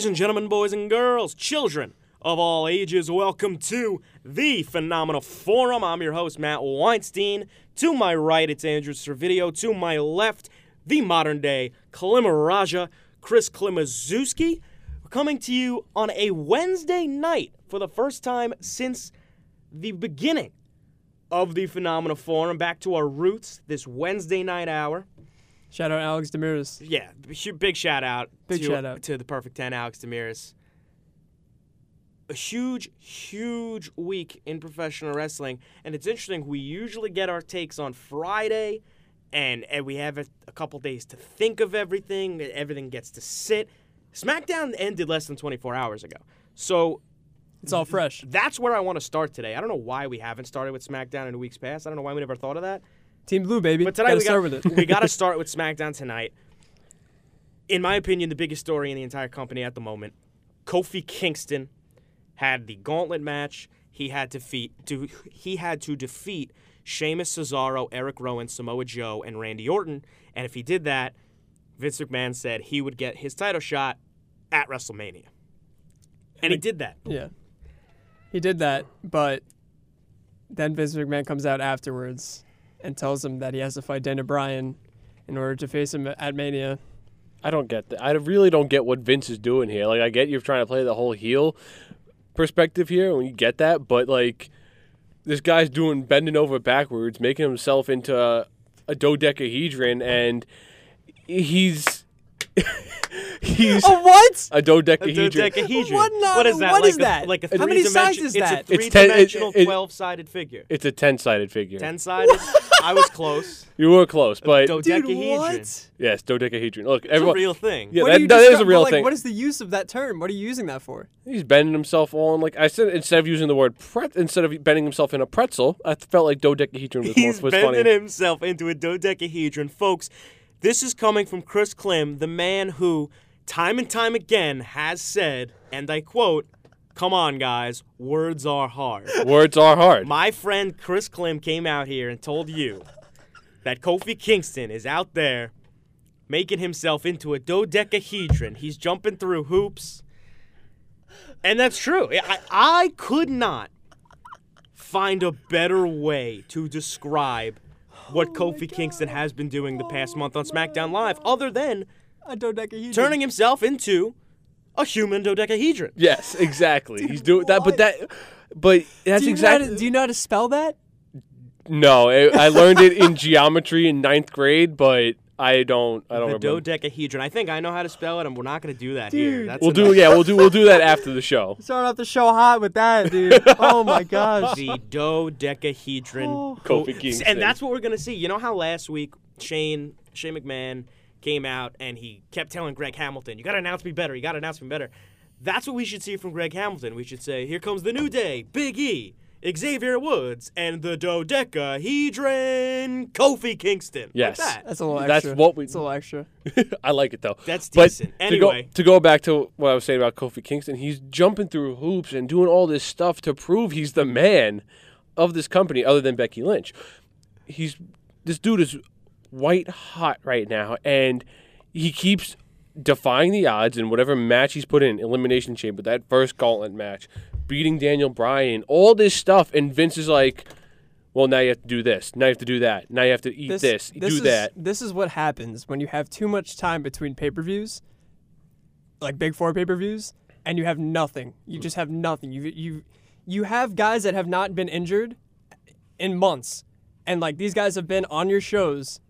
Ladies and gentlemen, boys and girls, children of all ages, welcome to the Phenomenal Forum. I'm your host, Matt Weinstein. To my right, it's Andrew Servideo. To my left, the modern day Klimaraja, Chris Klimazewski. We're coming to you on a Wednesday night for the first time since the beginning of the Phenomenal Forum. Back to our roots this Wednesday night hour. Shout out Alex Demiris. Yeah, big shout out. Big to, shout out. to the Perfect Ten, Alex Demiris. A huge, huge week in professional wrestling, and it's interesting. We usually get our takes on Friday, and, and we have a, a couple days to think of everything. Everything gets to sit. SmackDown ended less than 24 hours ago, so It's all fresh. that's where I want to start today. I don't know why we haven't started with SmackDown in weeks past. I don't know why we never thought of that. Team Blue, baby. But tonight Gotta we start got, with it. we got to start with SmackDown tonight. In my opinion, the biggest story in the entire company at the moment. Kofi Kingston had the gauntlet match. He had to defeat to, he had to defeat Sheamus Cesaro, Eric Rowan, Samoa Joe, and Randy Orton. And if he did that, Vince McMahon said he would get his title shot at WrestleMania. And he did that. Yeah. He did that, but then Vince McMahon comes out afterwards and tells him that he has to fight Daniel Bryan in order to face him at Mania. I don't get that. I really don't get what Vince is doing here. Like, I get you're trying to play the whole heel perspective here, and you get that, but like, this guy's doing bending over backwards, making himself into a, a dodecahedron, and he's he's Oh, what? a A dodecahedron. dodecahedron. What not- what is that? what like is a, that? Like a How many sides is that? It's ten- it- three-dimensional, it- twelve-sided figure. It's a ten-sided figure. Ten-sided. I was close. You were close, but Dude, Dodecahedron. what? yes, dodecahedron. Look, It's a everyone. real thing. Yeah, What that, you that is a descri- real like, thing. What is the use of that term? What are you using that for? He's bending himself on like I said instead of using the word pret instead of bending himself in a pretzel, I felt like dodecahedron was, more, was funny. He's bending himself into a dodecahedron. Folks, this is coming from Chris Klim, the man who, time and time again, has said, and I quote, Come on, guys, words are hard. Words are hard. My friend Chris Klim came out here and told you that Kofi Kingston is out there making himself into a dodecahedron. He's jumping through hoops. And that's true. I, I could not find a better way to describe what Kofi Kingston has been doing the past month on SmackDown Live, other than A dodecahedron. turning himself into a human dodecahedron. yes, exactly. He's doing that, but that, but that's do you, know how exactly to, do you know how to spell that? no. I I learned it in geometry in ninth grade, but I don't. I don't The remember. dodecahedron. I think I know how to spell it, and we're not going to do that here. That's we'll a- do. Yeah, we'll do. We'll do that after the show. Start off the show hot with that, dude. oh my gosh. the dodecahedron. Oh. Kofi Kingston. And that's what we're gonna see. You know how last week Shane Shane McMahon came out and he kept telling Greg Hamilton, "You got to announce me better. You got to announce me better." That's what we should see from Greg Hamilton. We should say, "Here comes the new day, Big E." Xavier Woods and the dodecahedron Kofi Kingston. Yes. Like that. That's a little Extra. That's what we- That's a little extra. I like it though. That's But decent. To Anyway. go, to go back to what I was saying about Kofi Kingston, he's jumping through hoops and doing all this stuff to prove he's the man of this company, other than Becky Lynch. He's this dude is white hot right now, and he keeps defying the odds in whatever match he's put in, Elimination Chamber, that first gauntlet match, beating Daniel Bryan, all this stuff, and Vince is like, "Well, now you have to do this. Now you have to do that. Now you have to eat this, do is, that." This is what happens when you have too much time between pay per views, like big four pay per views, and you have nothing. You hmm. just have nothing. You you you have guys that have not been injured in months, and like these guys have been on your shows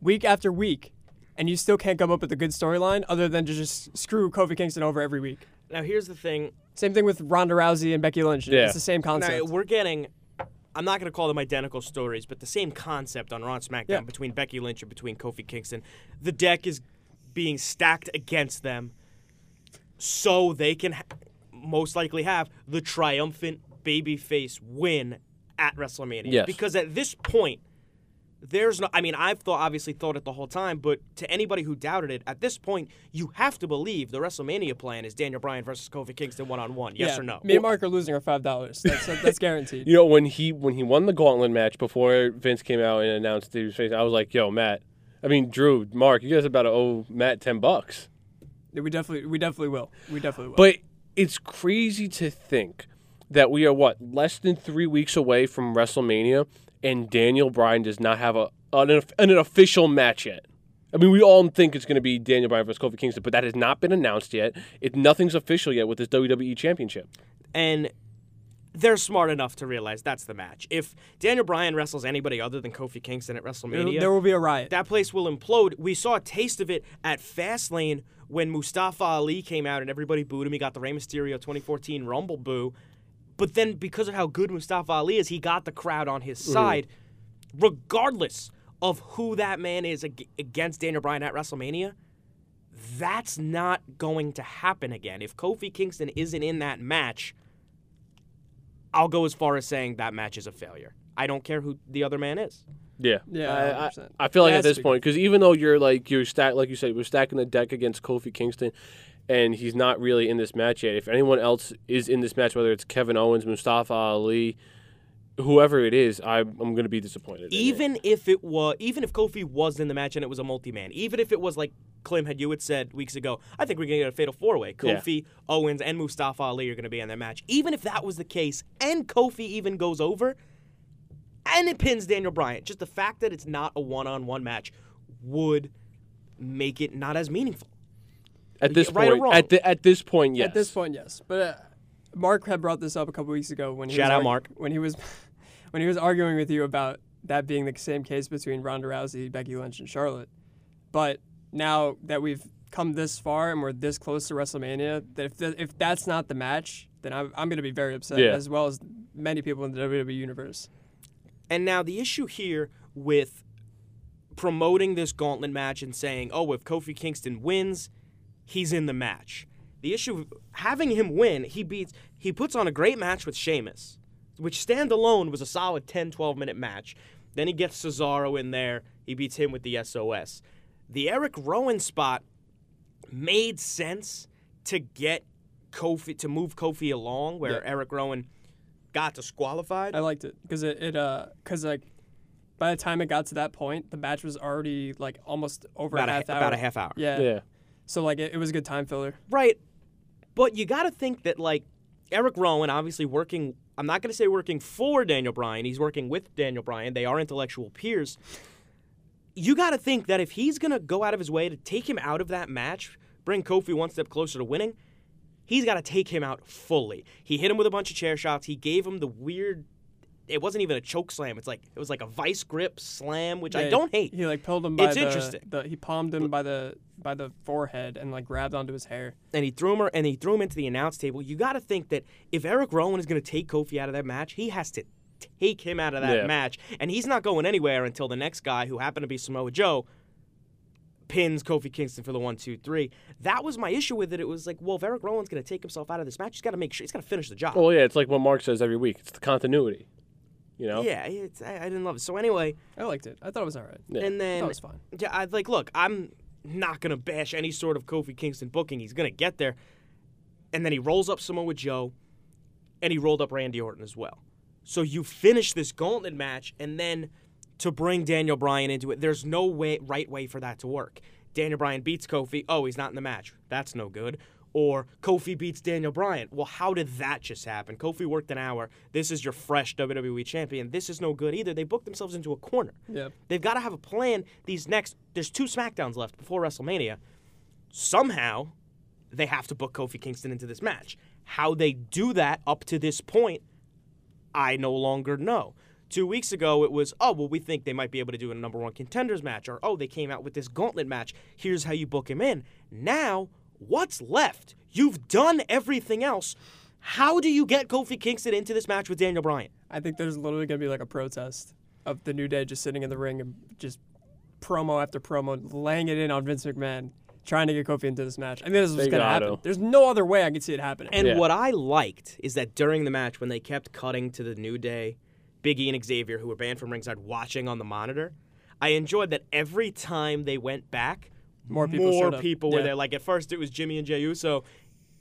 week after week, and you still can't come up with a good storyline other than to just screw Kofi Kingston over every week. Now here's the thing. Same thing with Ronda Rousey and Becky Lynch. Yeah. It's the same Now, concept. we're getting. I'm not going to call them identical stories, but the same concept on Raw and SmackDown Yeah. between Becky Lynch and between Kofi Kingston. The deck is being stacked against them, so they can ha- most likely have the triumphant babyface win at WrestleMania. Yes. Because at this point, there's no. I mean, I've thought obviously thought it the whole time, but to anybody who doubted it, at this point, you have to believe the WrestleMania plan is Daniel Bryan versus Kofi Kingston one on one. Yes yeah, or no? Me and Mark are losing our five dollars. That's that's guaranteed. You know, when he when he won the gauntlet match before Vince came out and announced he was facing, I was like, "Yo, Matt, I mean Drew, Mark, you guys about to owe Matt ten bucks." We definitely we definitely will. We definitely will. But it's crazy to think that we are what less than three weeks away from WrestleMania, and Daniel Bryan does not have a an, an official match yet. I mean, we all think it's going to be Daniel Bryan versus Kofi Kingston, but that has not been announced yet. It nothing's official yet with this WWE Championship. and they're smart enough to realize that's the match. If Daniel Bryan wrestles anybody other than Kofi Kingston at there, WrestleMania, there will be a riot. that place will implode. We saw a taste of it at Fastlane when Mustafa Ali came out and everybody booed him. He got the Rey Mysterio 2014 Rumble boo. But then, because of how good Mustafa Ali is, he got the crowd on his side, regardless of who that man is ag- against Daniel Bryan at WrestleMania. That's not going to happen again. If Kofi Kingston isn't in that match, I'll go as far as saying that match is a failure. I don't care who the other man is. Yeah, Yeah, I, I, I feel like at this be. point, because even though you're like you're stack, like you said, we're stacking the deck against Kofi Kingston, and he's not really in this match yet. If anyone else is in this match, whether it's Kevin Owens, Mustafa Ali, whoever it is, I, I'm going to be disappointed. in it. even if it was even if Kofi was in the match and it was a multi-man, even if it was like Clem had you had said weeks ago, I think we're gonna get a fatal four way. Yeah. Kofi, Owens, and Mustafa Ali are gonna be in that match. Even if that was the case, and Kofi even goes over, and it pins Daniel Bryan, just the fact that it's not a one-on-one match would make it not as meaningful. At this right or point, wrong? at the, at this point, yes. At this point, yes. But uh, Mark had brought this up a couple weeks ago when he Shout was out, argu- Mark. when he was when he was arguing with you about that being the same case between Ronda Rousey, Becky Lynch, and Charlotte. But now that we've come this far and we're this close to WrestleMania, that if th- if that's not the match, then I'm, I'm going to be very upset, Yeah. as well as many people in the WWE universe. And now the issue here with promoting this gauntlet match and saying, "Oh, if Kofi Kingston wins, he's in the match." The issue having him win, he beats he puts on a great match with Sheamus, which standalone was a solid 10-12 minute match. Then he gets Cesaro in there, he beats him with the SOS. The Eric Rowan spot made sense to get Kofi to move Kofi along where Yeah. Eric Rowan got disqualified. I liked it because it it uh because like by the time it got to that point, the match was already like almost over about a a, half hour. about a half hour. Yeah. yeah. So like it, it was a good time filler. Right. But you got to think that, like, Eric Rowan, obviously working, I'm not going to say working for Daniel Bryan, he's working with Daniel Bryan. They are intellectual peers. You got to think that if he's going to go out of his way to take him out of that match, bring Kofi one step closer to winning, he's got to take him out fully. He hit him with a bunch of chair shots. He gave him the weird. It wasn't even a choke slam. It's like it was like a vice grip slam, which I don't hate. He like pulled him by It's the, interesting. the he palmed him by the by the forehead and like grabbed onto his hair. and he threw him and he threw him into the announce table. You got to think that if Eric Rowan is going to take Kofi out of that match, he has to take him out of that Yeah. match, and he's not going anywhere until the next guy, who happened to be Samoa Joe, pins Kofi Kingston for the one, two, three. That was my issue with it. It was like, well, if Eric Rowan's going to take himself out of this match, he's got to make sure he's got to finish the job. Well, yeah, it's like what Mark says every week. It's the continuity. You know. Yeah, it's, I, I didn't love it. So anyway, I liked it. I thought it was alright. Yeah. and then That was fine. Yeah, I like. Look, I'm not gonna bash any sort of Kofi Kingston booking. He's gonna get there, and then he rolls up Samoa Joe, and he rolled up Randy Orton as well. So you finish this gauntlet match, and then to bring Daniel Bryan into it, there's no way right way for that to work. Daniel Bryan beats Kofi. Oh, he's not in the match. That's no good. Or Kofi beats Daniel Bryan. Well, how did that just happen? Kofi worked an hour. This is your fresh WWE champion. This is no good either. They booked themselves into a corner. Yeah. They've got to have a plan. These next, there's two SmackDowns left before WrestleMania. Somehow, they have to book Kofi Kingston into this match. How they do that up to this point, I no longer know. Two weeks ago, it was, oh, well, we think they might be able to do a number one contenders match, or oh, they came out with this gauntlet match. Here's how you book him in. Now, what's left? You've done everything else. How do you get Kofi Kingston into this match with Daniel Bryan? I think there's literally gonna be like a protest of the New Day just sitting in the ring and just promo after promo, laying it in on Vince McMahon, trying to get Kofi into this match. I think this is what's gonna happen. There's no other way I could see it happening. And Yeah. what I liked is that during the match, when they kept cutting to the New Day, Biggie and Xavier, who were banned from ringside, watching on the monitor, I enjoyed that every time they went back, More people up. people were Yeah. there. Like at first, it was Jimmy and Jey Uso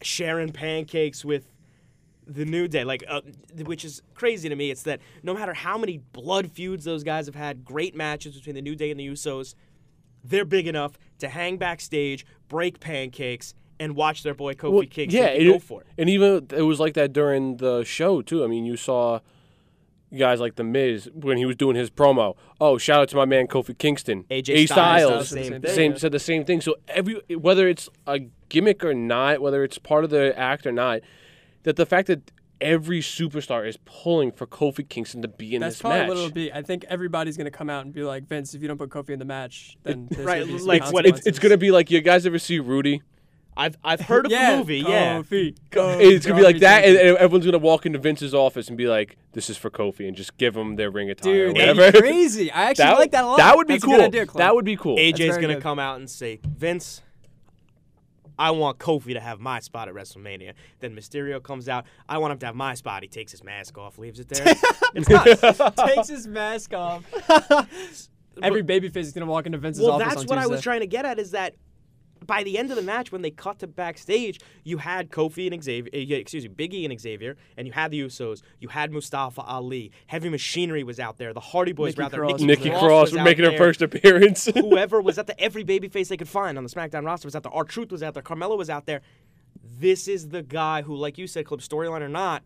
sharing pancakes with the New Day, like uh, which is crazy to me. It's that no matter how many blood feuds those guys have had, great matches between the New Day and the Usos, they're big enough to hang backstage, break pancakes, and watch their boy Kofi Well, Kingston yeah, it- go for it. And even it was like that during the show too. I mean, you saw guys like the Miz when he was doing his promo. Oh, shout out to my man Kofi Kingston. AJ A Styles Styles, does the same thing, same said the same thing. So every whether it's a gimmick or not, whether it's part of the act or not, that the fact that every superstar is pulling for Kofi Kingston to be in That's this probably match. what it'll be. I think everybody's gonna come out and be like, Vince, if you don't put Kofi in the match, then there's right, gonna be some like what- it's, it's gonna be like you guys ever see Rudy? I've I've heard of yeah, the movie, yeah. Kofi, Kofi, It's gonna be like that, and, and everyone's gonna walk into Vince's office and be like, "This is for Kofi," and just give him their ring attire, or Dude, whatever. that'd be crazy. I actually like that a lot. That would be That's a cool. good idea, that would be cool. AJ's gonna good. come out and say, Vince, I want Kofi to have my spot at WrestleMania. Then Mysterio comes out, I want him to have my spot. He takes his mask off, leaves it there. it's nuts. takes his mask off. Every babyface is gonna walk into Vince's office. well, that's on what I was trying to get at is that by the end of the match, when they cut to backstage, you had Kofi and Xavier, uh, excuse me, Biggie and Xavier, and you had the Usos, you had Mustafa Ali, Heavy Machinery was out there, the Hardy Boys Nikki were out there, Cross Nikki, Nikki there. Cross was was making her first appearance. whoever was at the every babyface they could find on the SmackDown roster was out there. R-Truth was out there. Carmella was out there. This is the guy who, like you said, Clip storyline or not,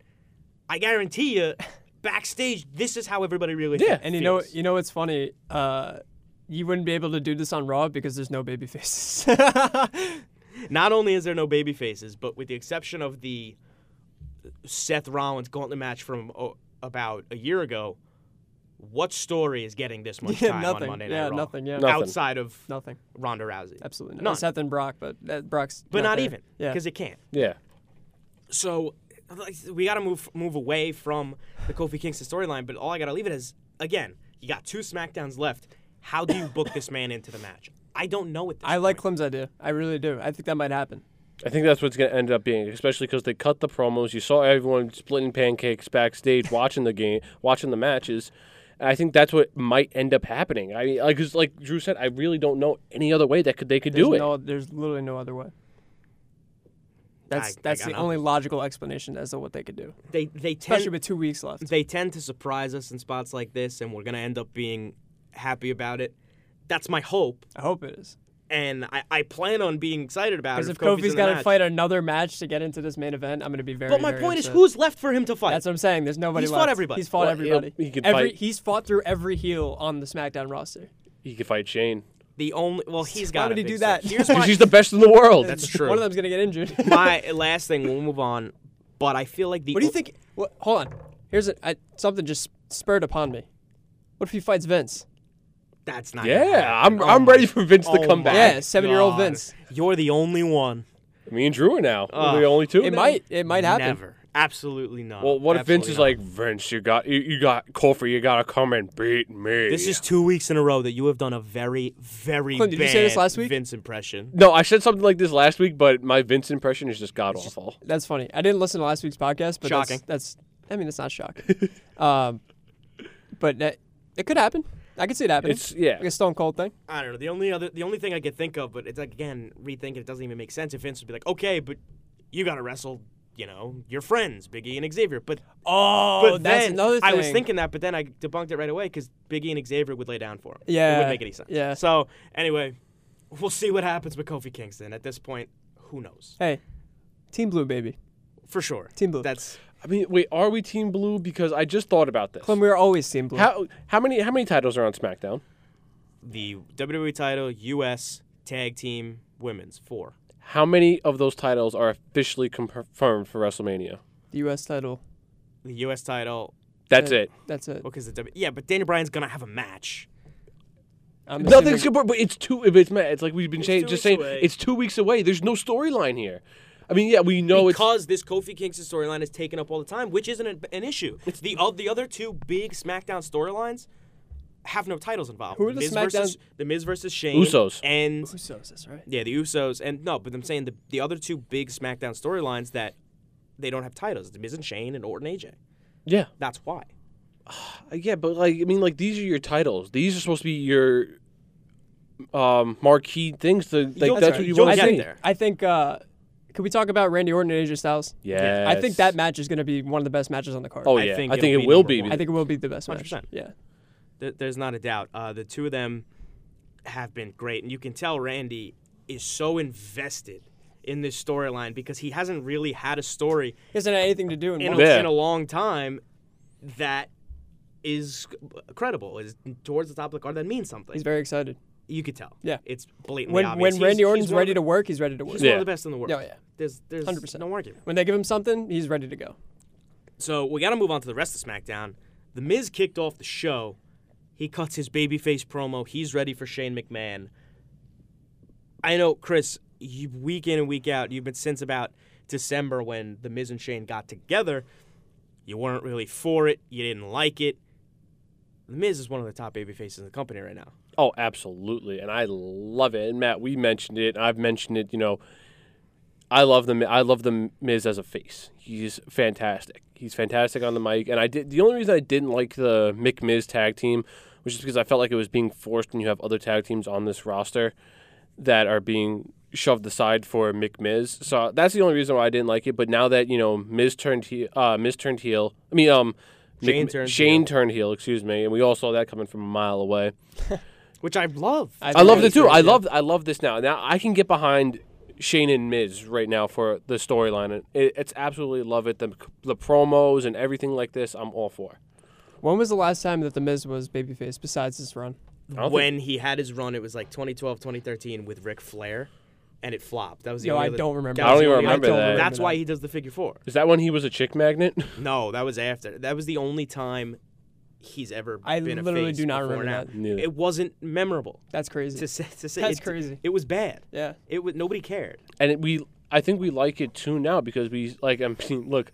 I guarantee you, backstage, this is how everybody really Yeah, And you know, feels. you know what's funny? Uh, you wouldn't be able to do this on Raw because there's no baby faces. Not only is there no baby faces, but with the exception of the Seth Rollins gauntlet match from oh, about a year ago, what story is getting this much Yeah, time nothing. on Monday Night Yeah, Raw? nothing, yeah. Nothing. Outside of Nothing. Ronda Rousey. Absolutely not. Seth and Brock, but uh, Brock's. But not there. even. Yeah. Because it can't. yeah, So like, we got to move move away from the Kofi Kingston storyline, but all I got to leave it is again, you got two SmackDowns left. How do you book this man into the match? I don't know at this I like. Clem's idea. I really do. I think that might happen. I think that's what's going to end up being, especially because they cut the promos. You saw everyone splitting pancakes backstage, watching the game, watching the matches. And I think that's what might end up happening. I mean, like, 'cause like Drew said, I really don't know any other way that could they could There's do it. there's literally no other way. That's I- I the nothing. only logical explanation as to what they could do, They they especially with two weeks left. they tend to surprise us in spots like this, and we're gonna end up being happy about it. That's my hope, I hope it is. and I, I plan on being excited about it. Because if Kofi's Kofi's in got the to fight another match to get into this main event, I'm going to be very. but my very point is, who's left for him to fight? That's what I'm saying. There's nobody He's left. fought everybody. He's fought Well, everybody. he'll- he can every fight- he's fought through every heel on the SmackDown roster. He could fight Shane the only well, he's got. would he do that? Here's because he's the best in the world. That's true. One of them's going to get injured. my last thing. We'll move on, but I feel like the what do you think? What, hold on. Here's a, I, something just spurred upon me. What if he fights Vince? That's not. Yeah. I'm Oh I'm my- ready for Vince to oh come back. Yeah, seven-year-old Vince. You're the only one. Me and Drew are now. We're the only two. It now. might. It might happen. Never. Absolutely not. Well, what if Vince Absolutely is not. like Vince? You got you, you got Kofi. You gotta come and beat me. This is two weeks in a row that you have done a very, very Clint, did you say this last week? Vince impression. no. I said something like this last week, but my Vince impression is just god awful. That's funny. I didn't listen to last week's podcast, but Shocking. That's, that's. I mean, it's not shocking. um, but that, it could happen. I could see it happening. It's yeah. like a Stone Cold thing. I don't know. The only other, the only thing I could think of, but it's like again rethinking. It doesn't even make sense if Vince would be like, okay, but you got to wrestle. You know, your friends, Biggie and Xavier. But Oh, but that's then another thing. I was thinking that, but then I debunked it right away because Biggie and Xavier would lay down for him. Yeah, it Yeah, wouldn't make any sense. yeah. So anyway, we'll see what happens with Kofi Kingston. At this point, who knows? Hey, Team Blue, baby. For sure. Team Blue. That's I mean, wait, are we Team Blue? Because I just thought about this. Clem, we are always Team Blue. How how many how many titles are on SmackDown? the WWE title, U.S. Tag Team Women's four. How many of those titles are officially confirmed for WrestleMania? the U.S. title. The U.S. title. That's it. That's it. Well, because the W. Yeah, but Daniel Bryan's gonna have a match. I'm Nothing's assuming- gonna, but it's two. If it's it's like we've been It's saying, just saying, away. it's two weeks away. There's no storyline here. I mean, yeah, we know it's because this Kofi Kingston storyline is taken up all the time, which isn't an, an issue. It's the o- the other two big SmackDown storylines have no titles involved. Who are the Miz SmackDown- versus the Miz versus Shane Usos. and Usos, that's right. yeah, the Usos and no, but I'm saying the the other two big SmackDown storylines that they don't have titles: the Miz and Shane and Orton AJ. yeah. That's why. Yeah, but like I mean, like these are your titles. These are supposed to be your um marquee things. To, like that's right. what you You'll want I to get think. there. I think. Uh, could we talk about Randy Orton and AJ Styles? Yeah, I think that match is going to be one of the best matches on the card. Oh I yeah, think I think it'll be will be. one. I think it will be the best match. 100%. Yeah. Th- There's not a doubt. Uh, the two of them have been great, and you can tell Randy is so invested in this storyline because he hasn't really had a story He hasn't had anything to do in in, a, Yeah. in a long time that is credible, is towards the top of the card. That means something. He's very excited. You could tell. Yeah. it's blatantly When obvious. when Randy he's Orton's one of ready the- to work, he's ready to work. He's Yeah. one of the best in the world. Oh yeah. There's there's 100%. no argument. When they give him something, he's ready to go. So we got to move on to the rest of SmackDown. The Miz kicked off the show. He cuts his babyface promo. He's ready for Shane McMahon. I know, Chris. You, week in and week out, you've been since about December when the Miz and Shane got together. You weren't really for it. You didn't like it. The Miz is one of the top babyfaces in the company right now. Oh, absolutely, and I love it. And Matt, we mentioned it. I've mentioned it. You know, I love the I love the Miz as a face. He's fantastic. He's fantastic on the mic. And I did the only reason I didn't like the McMiz tag team was just because I felt like it was being forced when you have other tag teams on this roster that are being shoved aside for McMiz. So that's the only reason why I didn't like it. But now that you know Miz turned heel, uh, Miz turned heel. I mean, um, Shane Mick- turned Shane heel. turned heel. Excuse me, and we all saw that coming from a mile away. Which I love. I think love it that's too. great, I yeah. love I love this now. Now I can get behind Shane and Miz right now for the storyline. It, it's absolutely love it. The the promos and everything like this, I'm all for. When was the last time that the Miz was babyface besides this run? I don't when he had his run, it was like 2012, 2013 with Ric Flair, and it flopped. That was the Yo, only I other- don't remember. that I don't the even only remember other- that. That's why he does the figure four. Is that when he was a chick magnet? No, that was after. That was the only time he's ever I been a fan. I literally do not remember now. that. Neither. It wasn't memorable That's crazy. to say. To say That's it, crazy. It was bad. yeah. It was nobody cared. and it, we I think we like it too now because we like I mean look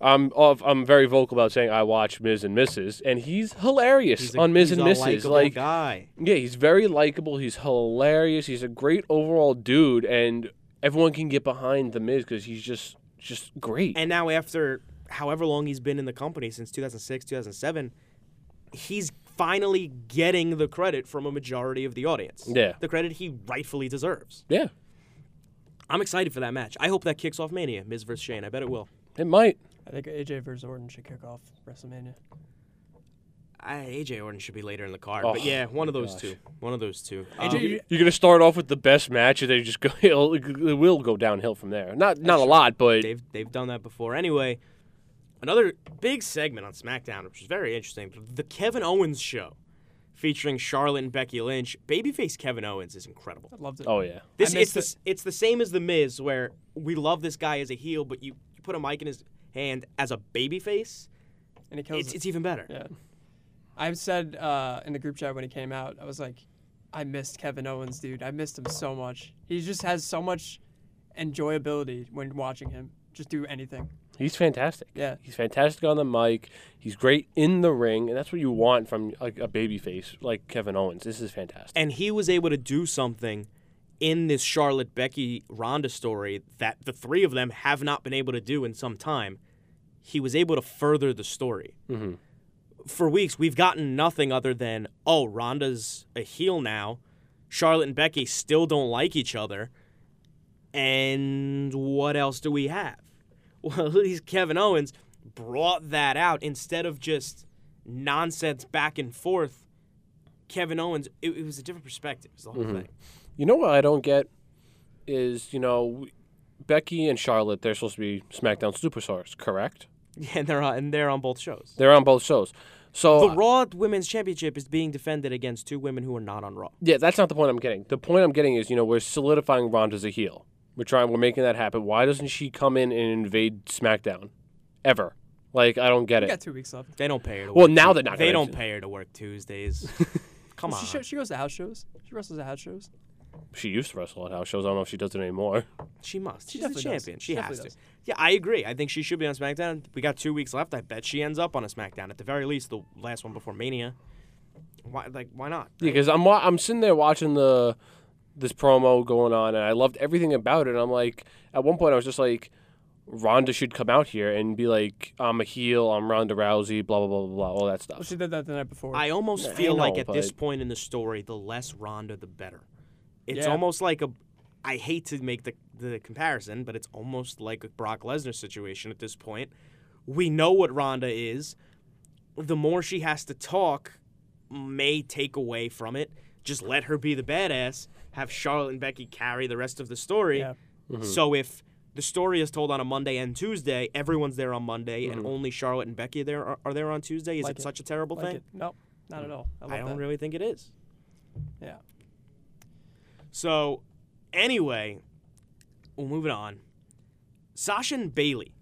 I'm off, I'm very vocal about saying I watch Miz and Mrs. and he's hilarious He's a, on Miz he's and a Mrs. likable Like guy. yeah, he's very likable. He's hilarious. He's a great overall dude, and everyone can get behind the Miz because he's just just great. And now after however long he's been in the company since 2006, 2007, he's finally getting the credit from a majority of the audience. Yeah. The credit he rightfully deserves. yeah, I'm excited for that match. I hope that kicks off Mania, Miz versus Shane. I bet it will. it might. I think AJ versus Orton should kick off WrestleMania. I, AJ Orton should be later in the card, Oh, but yeah, one of those gosh. two. One of those two. AJ, Um, you- You're gonna start off with the best match, and then just go. It'll, it will go downhill from there. Not not a true. lot, but they've they've done that before. Anyway, another big segment on SmackDown, which is very interesting, the Kevin Owens show, featuring Charlotte and Becky Lynch. Babyface Kevin Owens is incredible. I loved it. oh yeah, This I it's missed the, it's the same as the Miz, where we love this guy as a heel, but you, you put a mic in his hand as a babyface, and he kills it's it. it's even better. Yeah. I've said uh, in the group chat when he came out, I was like, I missed Kevin Owens, dude. I missed him so much. He just has so much enjoyability when watching him. Just do anything. He's fantastic. Yeah. He's fantastic on the mic. He's great in the ring, and that's what you want from like a baby face like Kevin Owens. This is fantastic. and he was able to do something in this Charlotte Becky Ronda story that the three of them have not been able to do in some time. He was able to further the story. Mhm. For weeks, we've gotten nothing other than, oh, Ronda's a heel now. Charlotte and Becky still don't like each other. And what else do we have? Well, at least Kevin Owens brought that out instead of just nonsense back and forth. Kevin Owens, it, it was a different perspective. It was the whole mm-hmm. thing. You know what I don't get is you know Becky and Charlotte. They're supposed to be SmackDown superstars, correct? Yeah, and they're on, and they're on both shows. They're on both shows. So The uh, Raw Women's Championship is being defended against two women who are not on Raw. Yeah, that's not the point I'm getting. The point I'm getting is, you know, we're solidifying Ronda as a heel. We're trying, we're making that happen. Why doesn't she come in and invade SmackDown, ever? Like, I don't get We it. got two weeks left. They don't pay her. To Well, work now Tues- they're not They gonna- don't pay her to work Tuesdays. Come on. She, sho- she goes to house shows. She wrestles at house shows. She used to wrestle at house shows. I don't know if she does it anymore. She must. She She's the definitely does. champion. She She, has definitely to. does. Yeah, I agree. I think she should be on SmackDown. We got two weeks left. I bet she ends up on a SmackDown at the very least, the last one before Mania. Why? Like, why not? Yeah, because I'm wa- I'm sitting there watching the this promo going on, and I loved everything about it. And I'm like, at one point, I was just like, Ronda should come out here and be like, "I'm a heel. I'm Ronda Rousey." Blah blah blah blah blah. All that stuff. Well, she did that the night before. I almost I feel like know, at this point in the story, the less Ronda, the better. It's Yeah. almost like a. I hate to make the the comparison, but it's almost like a Brock Lesnar situation at this point. We know what Ronda is. The more she has to talk, may take away from it. Just let her be the badass. Have Charlotte and Becky carry the rest of the story. Yeah. Mm-hmm. So if the story is told on a Monday and Tuesday, everyone's there on Monday, and mm-hmm. only Charlotte and Becky there are, are there on Tuesday. Is Like it, it. such a terrible like thing? it. No, not at all. I love I don't that. really think it is. Yeah. So, anyway, well, moving on. Sasha and Bailey,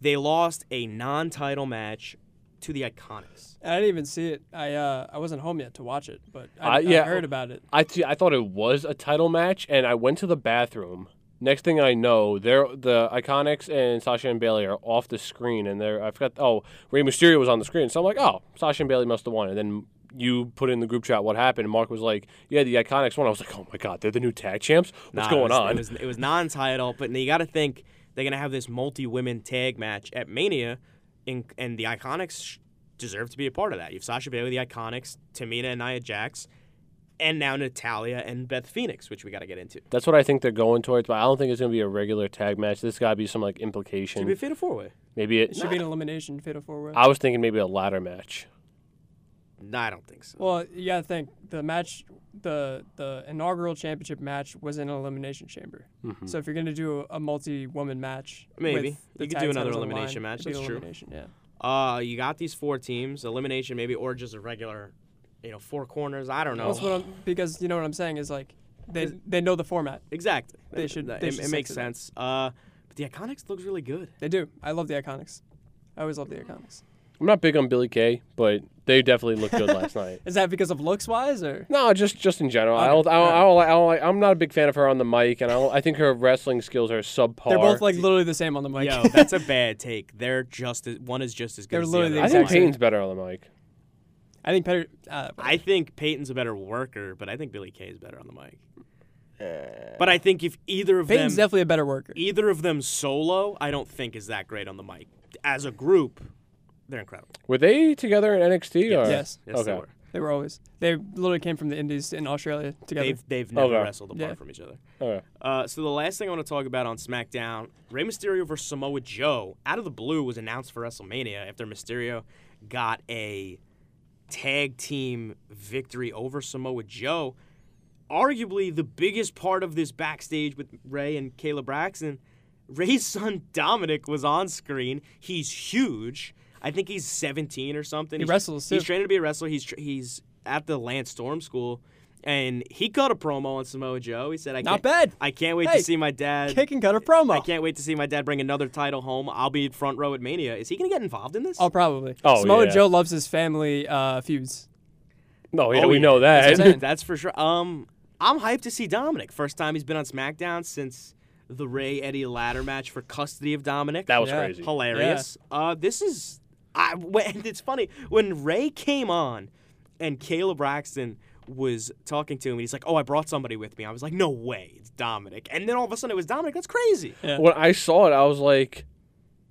they lost a non-title match to the Iconics. I didn't even see it. I uh I wasn't home yet to watch it, but I, Uh, I yeah. heard about it. I t- I thought it was a title match, and I went to the bathroom. Next thing I know, they're the Iconics and Sasha and Bailey are off the screen, and they're I forgot. Oh, Rey Mysterio was on the screen, so I'm like, oh, Sasha and Bailey must have won. And then you put in the group chat what happened, and Mark was like, yeah, the Iconics won. I was like, oh my god, they're the new tag champs. What's Nah, going it was, on? It was, it was non-title, but you got to think they're gonna have this multi-women tag match at Mania, in, and the Iconics sh- deserve to be a part of that. You have Sasha Bailey, the Iconics, Tamina and Nia Jax, and now Natalya and Beth Phoenix, which we got to get into. That's what I think they're going towards, but I don't think it's gonna be a regular tag match. This got to be some like implication. Should be a implication. fatal four-way. Maybe It it. should be an elimination fatal four way. I was thinking maybe a ladder match. No, I don't think so. Well, you gotta think the match, the the inaugural championship match was in an elimination chamber. Mm-hmm. So if you're gonna do a, a multi-woman match, Maybe. You could do another titles on the elimination line, match, that's true. elimination, Yeah. Uh, you got these four teams, elimination maybe, or just a regular, you know, four corners. I don't know. That's what I'm, because you know what I'm saying is like they they know the format. exactly. They should- they it, should it makes sense. Uh, but the Iconics looks really good. They do. I love the Iconics. I always love the Iconics. I'm not big on Billy Kay, but they definitely looked good last night. Is that because of looks wise or? No, just just in general. I Okay, don't, I don't, I don't, like- I don't, like- I'm not a big fan of her on the mic, and I, don't, I think her wrestling skills are subpar. They're both like literally the same on the mic. Yo, that's a bad take. They're just as, one is just as good They're as literally the the I think exact same. Payne's better on the mic. I think Peter. Uh, I think Peyton's a better worker, but I think Billy Kay is better on the mic. But I think if either of Peyton's them, definitely a better worker. either of them solo, I don't think is that great on the mic. As a group, they're incredible. Were they together in NXT? Or? Yes. Yes, they were. They were always. They literally came from the Indies in Australia together. They've they've never Okay. wrestled apart Yeah. from each other. Okay. Uh, so the last thing I want to talk about on SmackDown, Rey Mysterio versus Samoa Joe, out of the blue, was announced for WrestleMania after Mysterio got a tag team victory over Samoa Joe. Arguably the biggest part of this backstage with Rey and Kayla Braxton, Rey's son Dominic was on screen. He's huge. I think he's 17 or something. He He's- wrestles, He's too. training to be a wrestler. He's tr- he's at the Lance Storm School, and he cut a promo on Samoa Joe. He said, "I Not can't, bad. I can't wait Hey, to see my dad. Kick and cut a promo. I can't wait to see my dad bring another title home. I'll be front row at Mania. Is he going to get involved in this? Oh, probably. Oh, Samoa yeah. Joe loves his family uh, feuds. No, yeah, Oh, we yeah. know that. what That's for sure. Um, I'm hyped to see Dominic. First time he's been on SmackDown since the Rey Eddie ladder match for custody of Dominic. that was Yeah. crazy. hilarious. Uh, this is I. When, it's funny when Rey came on, and Kayla Braxton was talking to him, he's like, "Oh, I brought somebody with me." I was like, "No way, it's Dominic!" And then all of a sudden, it was Dominic. That's crazy. Yeah. When I saw it, I was like,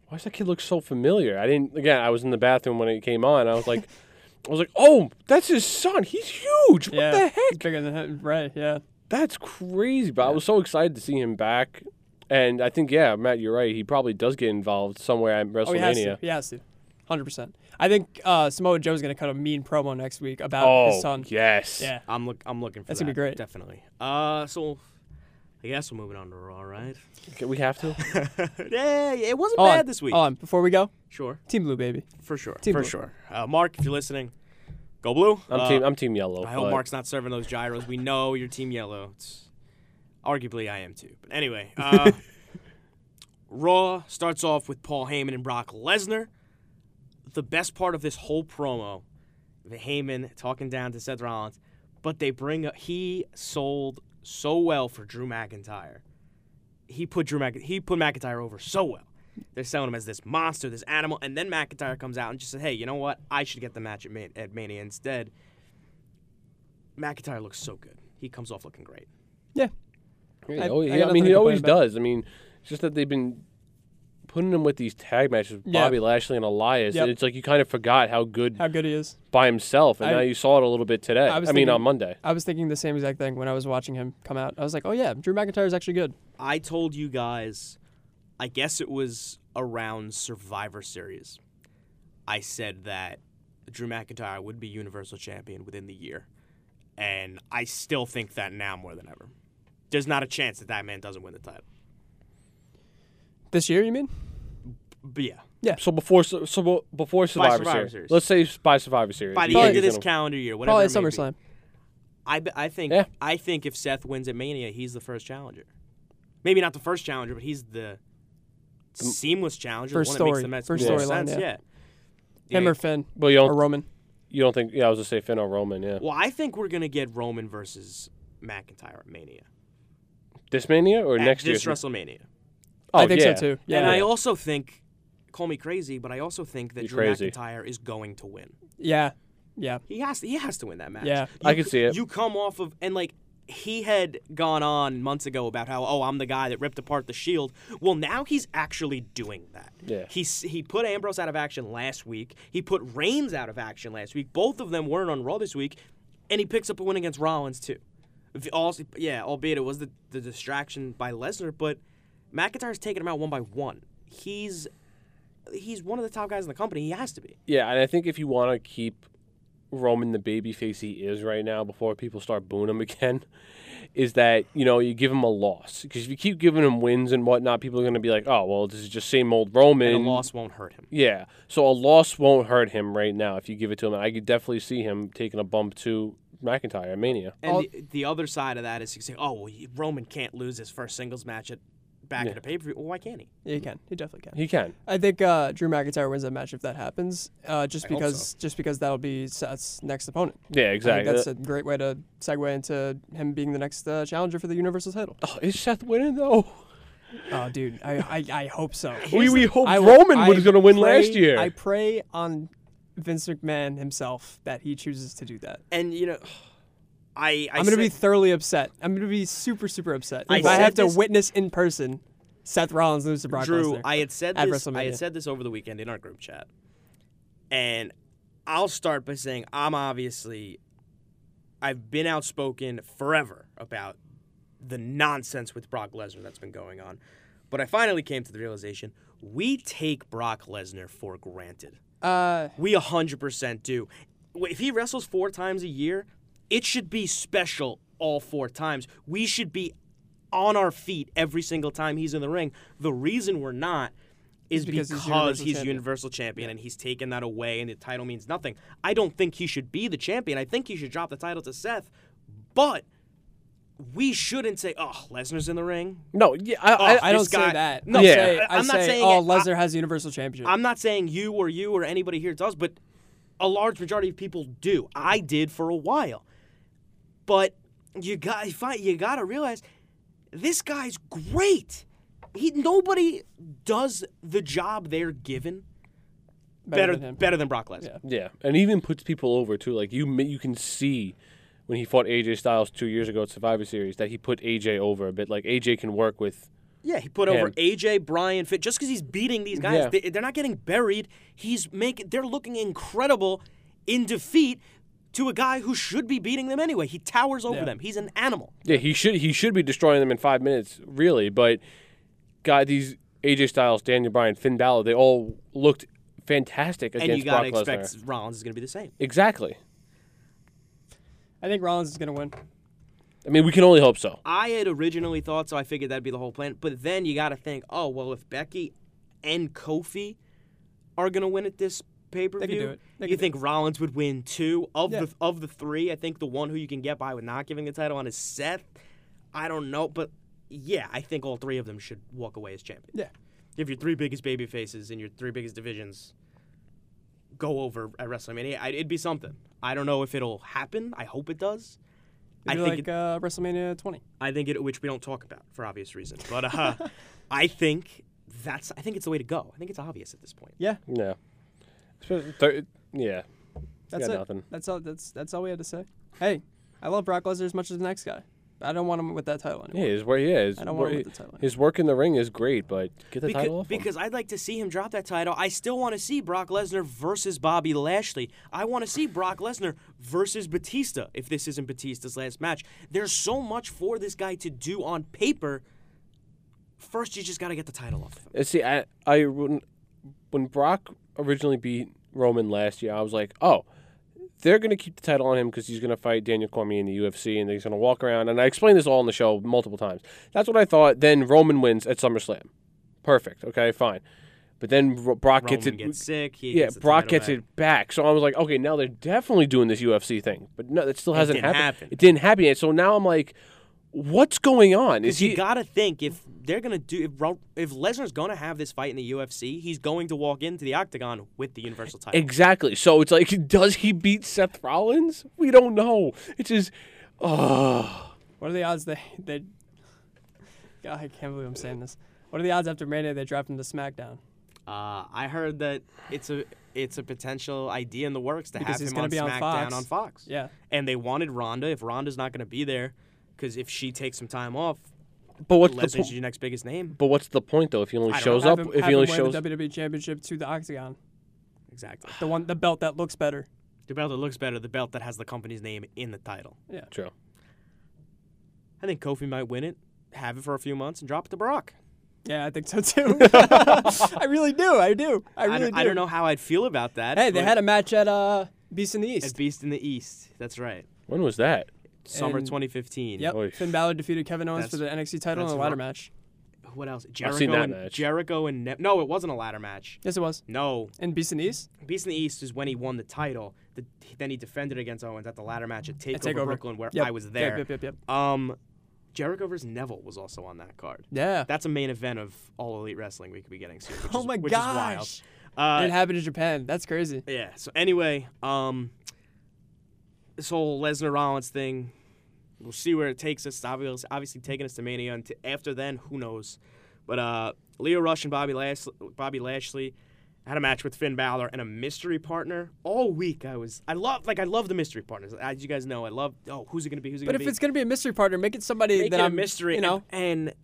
"Why does that kid look so familiar?" I didn't. Again, I was in the bathroom when it came on. I was like, "I was like, oh, that's his son. He's huge. What yeah. the He's heck? bigger than him. Rey. Yeah. That's crazy." But I was so excited to see him back, and I think, yeah, Matt, you're right. He probably does get involved somewhere at Oh, he has to. He has to. Hundred percent. I think uh, Samoa Joe's gonna cut a mean promo next week about Oh, his son. yes. Yeah. I'm look. I'm looking for That's that. gonna be great. Definitely. Uh, so I guess we're moving on to Raw, right? Okay, we have to. yeah, it wasn't Hold bad on. this week. Hold on. Before we go, Sure, Team Blue, baby. for sure, Team for Blue. sure. Uh, Mark, if you're listening, go blue. I'm Uh, team. I'm team yellow. I hope Mark's not serving those gyros. We know you're Team Yellow. It's arguably I am too. But anyway, uh, Raw starts off with Paul Heyman and Brock Lesnar. The best part of this whole promo, the Heyman talking down to Seth Rollins, but they bring up he sold so well for Drew McIntyre. He put Drew Mc, he put McIntyre over so well. They're selling him as this monster, this animal, and then McIntyre comes out and just said, "Hey, you know what? I should get the match at, Man- at Mania instead." McIntyre looks so good. He comes off looking great. Yeah. Yeah, I- oh, I yeah, I mean, he always about. does. I mean, it's just that they've been putting him with these tag matches, with Yeah. Bobby Lashley and Elias. Yep. It's like you kind of forgot how good How good he is. by himself, and I- now you saw it a little bit today. I I, was mean, thinking- on Monday. I was thinking the same exact thing when I was watching him come out. I was like, oh yeah, Drew McIntyre is actually good. I told you guys, I guess it was around Survivor Series. I said that Drew McIntyre would be Universal Champion within the year. And I still think that now more than ever. There's not a chance that that man doesn't win the title. This year, you mean? But yeah, So before so, so before Survivor, Survivor Series. Series. let's say by Survivor Series. by the you end of this gonna- calendar year, whatever Probably it may be. SummerSlam. I, be- I think Yeah. I think if Seth wins at Mania, he's the first challenger. Maybe not the first challenger, but he's the mm. seamless challenger. First the one that story- makes the first most storyline, sense. yeah. Yeah. Him Yeah. or Finn Well, you don't Roman. you don't think? Yeah, I was gonna say Finn or Roman. Yeah, Well, I think we're gonna get Roman versus McIntyre at Mania. this Mania or At next this year? WrestleMania. Oh, I think yeah. so too. Yeah. and I also think, call me crazy, but I also think that You're Drew crazy. McIntyre is going to win. yeah. Yeah. He has to, he has to win that match. Yeah. I can see it. You come off of and like he had gone on months ago about how oh I'm the guy that ripped apart the Shield. Well, now he's actually doing that. Yeah. He's he put Ambrose out of action last week. He put Reigns out of action last week. Both of them weren't on Raw this week, and he picks up a win against Rollins too. If- Also, yeah, albeit it was the, the distraction by Lesnar, but McIntyre's taking him out one by one. He's he's one of the top guys in the company. He has to be. Yeah, and I think if you want to keep Roman the baby face he is right now before people start booing him again, is that you know you give him a loss because if you keep giving him wins and whatnot, people are going to be like, oh well, this is just same old Roman. And a loss won't hurt him. Yeah, so a loss won't hurt him right now if you give it to him. I could definitely see him taking a bump to McIntyre at Mania. And the, the other side of that is you say, oh, well, Roman can't lose his first singles match at back Yeah. at a pay per view. Well, why can't he? Yeah, he can. He definitely can. He can. I think uh, Drew McIntyre wins that match if that happens. Uh, just I hope because, just because that'll be Seth's next opponent. Yeah, I think exactly. that's a great way to segue into him being the next uh, challenger for the Universal title. oh, is Seth winning though? Oh, dude, I, I, I hope so. We, we hoped I- Roman I was going to win pray- last year. I pray on Vince McMahon himself that he chooses to do that. And you know, I, I I'm gonna be thoroughly upset. I'm gonna be super super upset I if I have to this- witness in person Seth Rollins lose to Brock Drew. Lesnar. I had said this. I had said this over the weekend in our group chat, and I'll start by saying I'm obviously, I've been outspoken forever about the nonsense with Brock Lesnar that's been going on, but I finally came to the realization we take Brock Lesnar for granted. uh, We 100% do. If he wrestles four times a year, it should be special all four times. We should be on our feet every single time he's in the ring. The reason we're not is because because, he's Universal he's Champion. Universal Champion and he's taken that away and the title means nothing. I don't think he should be the champion. I think he should drop the title to Seth. But we shouldn't say, oh, Lesnar's in the ring. no, yeah, I, Oh, I, I don't guy- say that. No, I Yeah. say, I I'm not say, saying oh, Lesnar has the Universal Championship. I'm not saying you or you or anybody here does, but a large majority of people do. I did for a while. But you got you got to realize this guy's great. He nobody does the job they're given better than him. better than Brock Lesnar. Yeah. Yeah, and even puts people over too. Like you, you can see when he fought AJ Styles two years ago at Survivor Series that he put AJ over a bit. Like AJ can work with. Yeah, he put over AJ, Brian, Fit. Just because he's beating these guys, Yeah. they, they're not getting buried. He's making. They're looking incredible in defeat to a guy who should be beating them anyway. He towers over Yeah. them. He's an animal. Yeah, he should he should be destroying them in five minutes, really. But guy, these AJ Styles, Daniel Bryan, Finn Balor, they all looked fantastic against and you gotta Brock expect Lesnar. Rollins is going to be the same. Exactly. I think Rollins is gonna win. I mean, we can only hope so. I had originally thought so. I figured that'd be the whole plan. But then you got to think, oh well, if Becky and Kofi are going to win at this pay per view, could do it. You think Rollins would win two of Yeah. the of the three? I think the one who you can get by with not giving the title on is Seth. I don't know, but yeah, I think all three of them should walk away as champions. Yeah. If your three biggest baby faces in your three biggest divisions go over at WrestleMania, I- it'd be something. I don't know if it'll happen. I hope it does. I It'd be think like uh, WrestleMania 20. I think it, which we don't talk about for obvious reasons. But uh, I think that's, I think it's the way to go. I think it's obvious at this point. Yeah, Yeah. Especially thir- yeah. that's it. nothing. That's all. That's that's all we had to say. Hey, I love Brock Lesnar as much as the next guy. I don't want him with that title anymore. Yeah, his where he is. I don't want him with the title. His work in the ring is great, but get the Because, title off. him. because I'd like to see him drop that title. I still want to see Brock Lesnar versus Bobby Lashley. I want to see Brock Lesnar versus Batista if this isn't Batista's last match. There's so much for this guy to do on paper. First, you just got to get the title off of him. Uh, See, I, I when, when Brock originally beat Roman last year, I was like, oh, they're going to keep the title on him because he's going to fight Daniel Cormier in the UFC, and he's going to walk around. And I explained this all on the show multiple times. That's what I thought. Then Roman wins at SummerSlam. Perfect. Okay, fine. But then Brock Roman gets it. gets sick. He yeah, Brock gets back. it back. So I was like, okay, now they're definitely doing this UFC thing. But no, that still hasn't didn't happened. happen. It didn't happen yet. So now I'm like, what's going on? Is Because he? you got to think if they're gonna do if Ro- if Lesnar's gonna have this fight in the UFC, he's going to walk into the octagon with the Universal title. Exactly. So it's like, does he beat Seth Rollins? We don't know. It's just, oh, What are the odds that they? God, I can't believe I'm saying this. What are the odds after Mania they drop him to SmackDown? Uh, I heard that it's a it's a potential idea in the works to Because have he's him gonna on be on SmackDown Fox. on Fox. Yeah, And they wanted Ronda. If Ronda's not going to be there, because if she takes some time off, but what's the Lesnar's po- your next biggest name. but what's the point though if he only I don't shows know. up Have him- if have he only him shows wear the WWE Championship to the Octagon, Exactly. the one, the belt that looks better. The belt that looks better, the belt that has the company's name in the title. Yeah. True. I think Kofi might win it, have it for a few months, and drop it to Brock. Yeah, I think so too. I really do. I do. I I, really don't, do. I don't know how I'd feel about that. Hey, they but had a match at uh Beast in the at East. Beast in the East. That's right. When was that? Summer And- 2015. Yep. Oy. Finn Balor defeated Kevin Owens for the NXT title in a ladder right. match. What else? I've Jericho seen that and match. Jericho and ne- no, it wasn't a ladder match. Yes, it was. No, And Beast in the East. Beast in the East is when he won the title. The, then he defended against Owens at the ladder match at Takeover, At Takeover. Brooklyn, where Yep. I was there. Yep, yep, yep, yep. Um, Jericho versus Neville was also on that card. Yeah. That's a main event of All Elite Wrestling we could be getting soon. Which oh is, my which gosh. Is wild. And it Uh, happened in Japan. That's crazy. yeah. So anyway, um, this whole Lesnar Rollins thing, we'll see where it takes us. Obviously, obviously taking us to Mania, and after then, who knows? But uh, Lio Rush and Bobby Lashley, Bobby Lashley had a match with Finn Balor and a mystery partner all week. I was, I love, like, I love the mystery partners. As you guys know, I love. Oh, who's it gonna be? Who's it But gonna be? But if it's gonna be a mystery partner, make it somebody make that it a I'm mystery, You know, and, and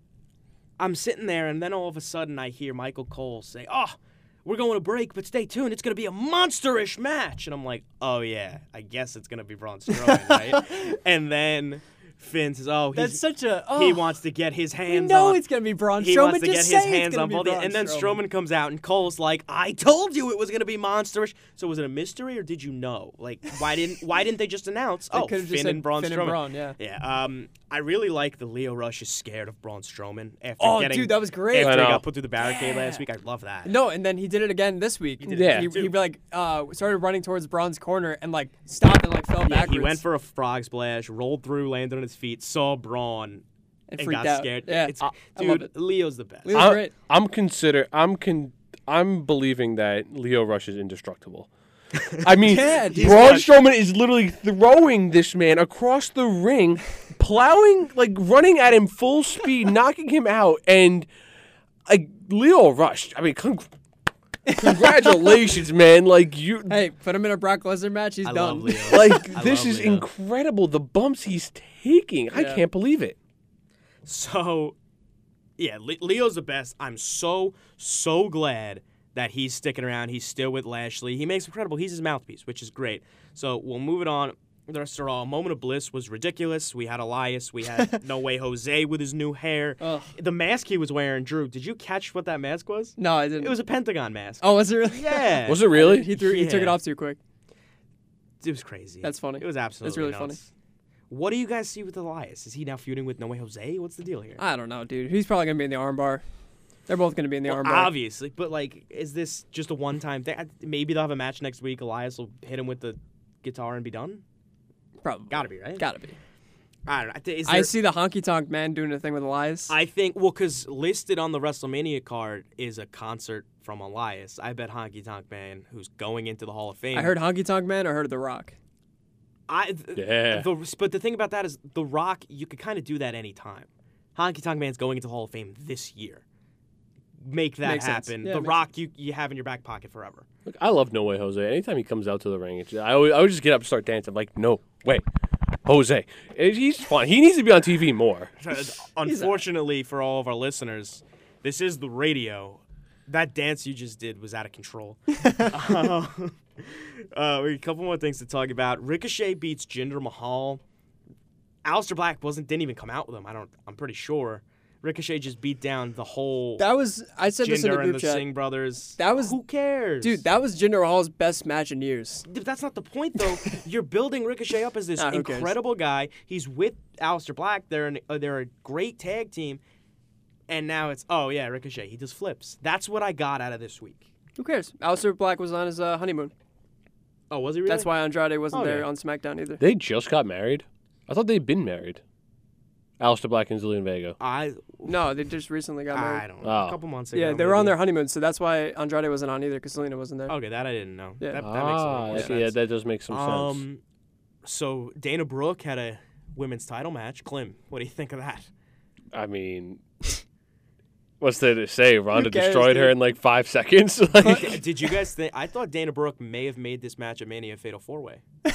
I'm sitting there, and then all of a sudden I hear Michael Cole say, "Oh, we're going to break, but stay tuned. It's going to be a monsterish match." And I'm like, "Oh yeah, I guess it's going to be Braun Strowman, right?" and then Finn says, "Oh, that's such a. Oh, he wants to get his We hands know on." it's gonna be Braun he Strowman. wants to just get his it's hands gonna on be both. the- And then Strowman. Strowman comes out, and Cole's like, "I told you it was going to be monsterish." So was it a mystery, or did you know? Like, why didn't why didn't they just announce? They oh, could've Finn just said and Braun Finn Strowman. and Braun, yeah. Yeah, um, I really like the Lio Rush is scared of Braun Strowman after Oh, getting. dude, that was great. After I he got put through the barricade last week, I love that. No, and then he did it again this week. He did it he, he like uh started running towards Braun's corner and like stopped and like fell Yeah, backwards. he went for a frog splash, rolled through, landed on his feet, saw Braun, and, and freaked got out. scared. Yeah, It's, I love dude, it. Lio's the best. Lio's I'm, great. I'm consider I'm con I'm believing that Lio Rush is indestructible. I mean, Yeah, Braun like- Strowman is literally throwing this man across the ring, plowing, like running at him full speed, knocking him out, and like Lio Rush. I mean, con- congratulations, man! Like you, Hey, put him in a Brock Lesnar match. He's I done. love Lio. like I this love is Lio. incredible. The bumps he's taking, I Yeah. can't believe it. So, yeah, Le- Lio's the best. I'm so so glad that he's sticking around. He's still with Lashley. He makes incredible. He's his mouthpiece, which is great. So we'll move it on. The rest are all. Moment of Bliss was ridiculous. We had Elias. We had No Way Jose with his new hair. Ugh. The mask he was wearing, Drew. Did you catch what that mask was? No, I didn't. It was a Pentagon mask. oh, was it really? Yeah. Was it really? He threw. He took it off too quick. It was crazy. That's funny. It was absolutely It's really nuts. funny. What do you guys see with Elias? Is he now feuding with No Way Jose? What's the deal here? I don't know, dude. He's probably gonna be in the armbar. They're both gonna be in the Well, armbar. obviously, but like, is this just a one-time thing? Maybe they'll have a match next week. Elias will hit him with the guitar and be done. Probably. Gotta be right. Gotta be. I don't know. I thi- I see the honky tonk man doing a thing with Elias. I think well, because listed on the WrestleMania card is a concert from Elias. I bet Honky Tonk Man, who's going into the Hall of Fame. I heard honky tonk man. or heard The Rock. I th- Yeah. The, but the thing about that is, The Rock, you could kind of do that anytime. Honky Tonk Man's going into Hall of Fame this year. Make that Makes happen. Yeah, the makes Rock, you you have in your back pocket forever. Look, I love No Way Jose. Anytime he comes out to the ring, it's, I always, I would just get up and start dancing. Like, no way, Jose. He's fun. He needs to be on TV more. Unfortunately for all of our listeners, this is the radio. That dance you just did was out of control. uh, uh, we have a couple more things to talk about. Ricochet beats Jinder Mahal. Aleister Black wasn't didn't even come out with him. I don't. I'm pretty sure. Ricochet just beat down the whole That was I said this in the Jinder and the chat. Singh brothers. That was- who cares, Dude, that was Jinder Mahal's best match in years. Dude, that's not the point, though. You're building Ricochet up as this Nah, who cares? incredible guy. He's with Aleister Black. They're an, uh, they're a great tag team, and now it's oh yeah, Ricochet. He just flips. That's what I got out of this week. Who cares? Aleister Black was on his uh, honeymoon. Oh, was he really? That's why Andrade wasn't Oh, there yeah. on SmackDown either. They just got married. I thought they'd been married. Aleister Black and Zelina Vega. I No, they just recently got married. I married. don't know. Oh. A couple months ago. Yeah, they were on maybe. their honeymoon, so that's why Andrade wasn't on either because Zelina wasn't there. Okay, that I didn't know. Yeah. That, that makes a little ah, more okay, yeah, that does make some sense. Um, so Dana Brooke had a women's title match. Clem, what do you think of that? I mean, what's there to say? Ronda cares, destroyed her dude? in like five seconds. like, Did you guys think? I thought Dana Brooke may have made this match a Mania Fatal Four Way.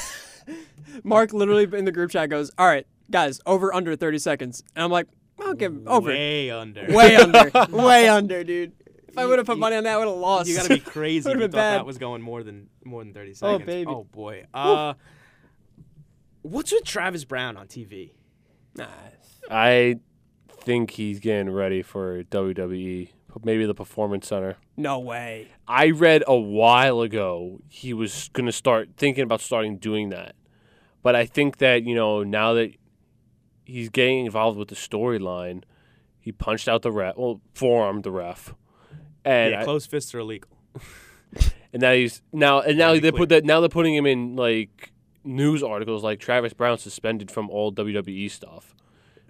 Mark literally in the group chat goes, "All right, guys, over under 30 seconds," and I'm like, "I'll give over, Way under. way under, way under, dude." If I would have put You- money on that, I would have lost. You gotta be crazy if you thought bad. that was going more than more than thirty Oh, seconds. Oh baby. Oh boy. Uh, what's with Travis Browne on TV? Nice. I think he's getting ready for WWE, maybe the Performance Center. No way. I read a while ago he was going to start thinking about starting doing that. But I think that, you know, now that he's getting involved with the storyline, he punched out the ref, well, forearmed the ref. And yeah, closed fists are illegal. and now he's now and now they put that now they're putting him in like news articles like Travis Browne suspended from all WWE stuff.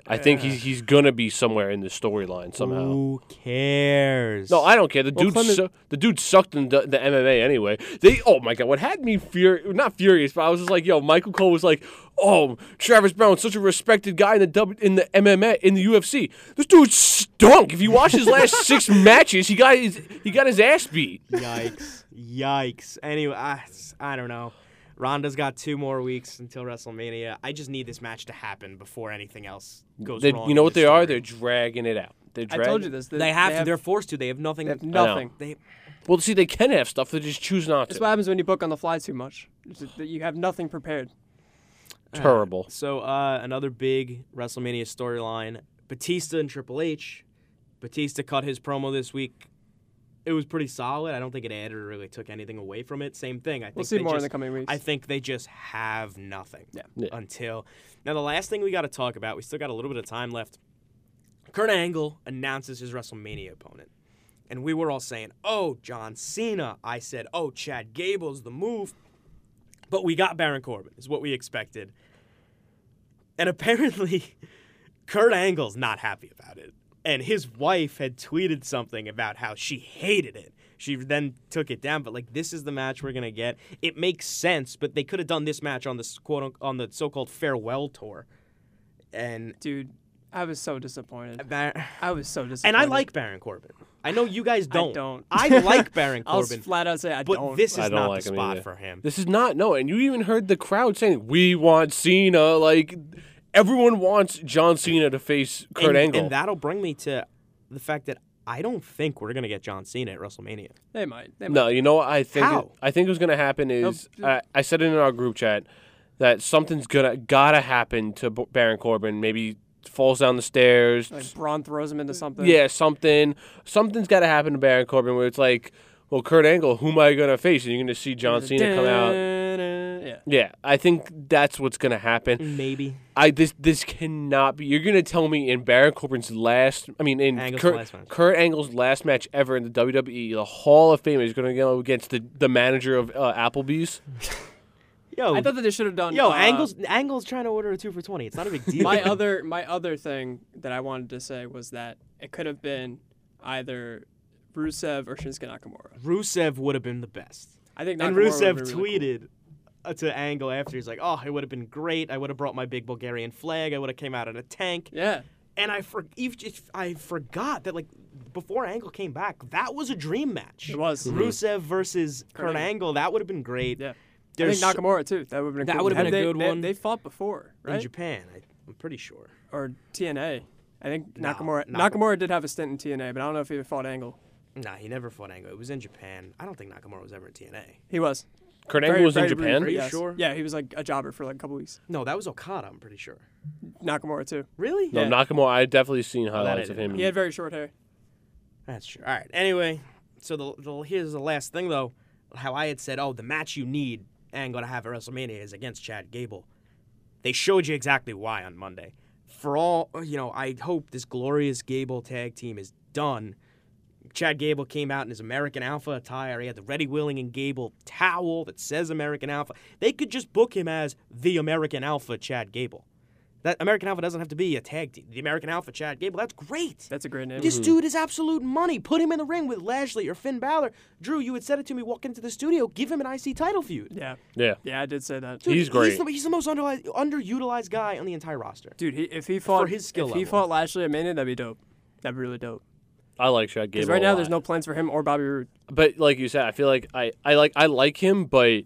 I think he's he's gonna be somewhere in the storyline somehow. Who cares? No, I don't care. The Well, dude, Clement- su- the dude sucked in the, the MMA anyway. They, oh my god, what had me fur not furious, but I was just like, yo, Michael Cole was like, oh, Travis Browne's such a respected guy in the w, in the MMA in the UFC. This dude stunk. If you watch his last six matches, he got his he got his ass beat. Yikes! Yikes! Anyway, I, I don't know. Ronda's got two more weeks until WrestleMania. I just need this match to happen before anything else goes They, wrong. you know what the they are? They're dragging it out. They're I dragging. told you this. They have, they to. They're forced to. They have nothing. they have nothing. They Well, see, they can have stuff. They just choose not That's what happens when you book on the fly too much. That You have nothing prepared. Terrible. So uh, another big WrestleMania storyline: Batista and Triple H. Batista cut his promo this week. It was pretty solid. I don't think it added or really took anything away from it. Same thing. I think We'll see they more in just- the coming weeks. I think they just have nothing. Yeah. Yeah. Until now, the last thing we got to talk about. We still got a little bit of time left. Kurt Angle announces his WrestleMania opponent, and we were all saying, "Oh, John Cena." I said, "Oh, Chad Gable's the move," but we got Baron Corbin. Is what we expected, and apparently, Kurt Angle's not happy about it. And his wife had tweeted something about how she hated it. She then took it down, but like this is the match we're gonna get. It makes sense, but they could have done this match on this quote on the so-called farewell tour, and Dude, I was so disappointed. Bar- I was so disappointed. and I like Baron Corbin. I know you guys don't. don't. I like Baron Corbin. I'll flat out say I but don't. this is don't not like the spot either. for him. This is not no, and you even heard the crowd saying, "We want Cena." Like everyone wants John Cena to face Kurt and, Angle. and that'll bring me to the fact that I don't think we're gonna get John Cena at WrestleMania. they might. They might. No, you know what I think. How? I think what's gonna happen is Nope. I, I said it in our group chat that something's gonna gotta happen to Baron Corbin. Maybe falls down the stairs. Like Braun throws him into something. yeah, something. Something's gotta happen to Baron Corbin where it's like, well, Kurt Angle, who am I gonna face? And you're gonna see John Cena come out. Yeah. Yeah, I think that's what's gonna happen. Maybe. I this this cannot be. You're gonna tell me in Baron Corbin's last, I mean in Angle's Kurt, last match. Kurt Angle's last match ever in the WWE, the Hall of Fame is gonna go against the the manager of uh, Applebee's. Yo, I thought that they should have done. yo, uh, Angle's Angle's trying to order a two for twenty. It's not a big deal. my other my other thing that I wanted to say was that it could have been either Rusev or Shinsuke Nakamura. Rusev would have been the best. I think And Nakamura would Rusev have been really tweeted Uh, to Angle after he's like, "Oh, it would have been great. I would have brought my big Bulgarian flag. I would have came out in a tank." Yeah. And I for- if, if I forgot that like before Angle came back, that was a dream match. It was. Mm-hmm. Rusev versus Kurt, Kurt Angle. Angle. That would have been great. Yeah. I There's think Nakamura too. That would have been a That would've been a Have good they, they- one. They, fought before, in? Japan. I, I'm pretty sure. Or TNA. I think No, Nakamura. Nak- Nakamura did have a stint in TNA, but I don't know if he fought Angle. Nah, he never fought Angle. It was in Japan. I don't think Nakamura was ever in TNA. He was. Kurt Very- Angle was in Japan. briefly, you yes. sure? Yeah, he was like a jobber for like a couple weeks. No, that was Okada. I'm pretty sure. Nakamura too. Really? No, Yeah. Nakamura. I definitely seen oh, highlights I of him. He had very short hair. That's true. All right. Anyway, so the, the here's the last thing though. How I had said, oh, the match you need Angle to have at WrestleMania is against Chad Gable. They showed you exactly why on Monday. For all you know, I hope this glorious Gable tag team is done. Chad Gable came out in his American Alpha attire. He had the Ready Willing and Gable towel that says American Alpha. They could just book him as the American Alpha Chad Gable. That American Alpha doesn't have to be a tag team. The American Alpha Chad Gable. That's great. That's a great name. This mm-hmm. dude is absolute money. Put him in the ring with Lashley or Finn Balor. Drew, you had said it to me walking into the studio. Give him an IC title feud. yeah, Yeah. yeah, I did say that. Dude, He's great. He's the, he's the most underutilized, underutilized guy on the entire roster. Dude, he, if he fought his skill if he fought Lashley at Mania, that'd be dope. That'd be really dope. I like Chad Gable. Because right a now lot. there's no plans for him or Bobby Roode. But like you said, I feel like I, I like I like him, but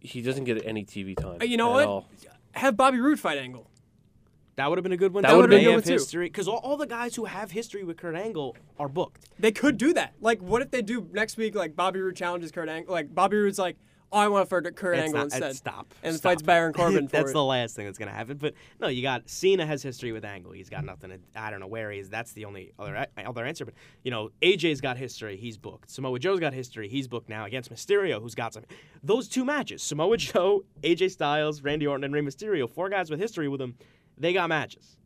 he doesn't get any TV time. Uh, you know at what? all. Have Bobby Roode fight Angle. That would have been a good one. That would've been a good one, too. history because all, all the guys who have history with Kurt Angle are booked. They could do that. Like, what if they do next week? Like Bobby Roode challenges Kurt Angle. Like Bobby Roode's like, I want for Kurt It's Angle not- instead. Stop. And stop fights. Baron Corbin for that's it. the last thing that's gonna happen. But no, you got Cena has history with Angle. He's got nothing. To, I don't know where he is. That's the only other other answer. But you know, AJ's got history. He's booked. Samoa Joe's got history. He's booked now against Mysterio, who's got some. Those two matches: Samoa Joe, AJ Styles, Randy Orton, and Rey Mysterio. Four guys with history with them. They got matches.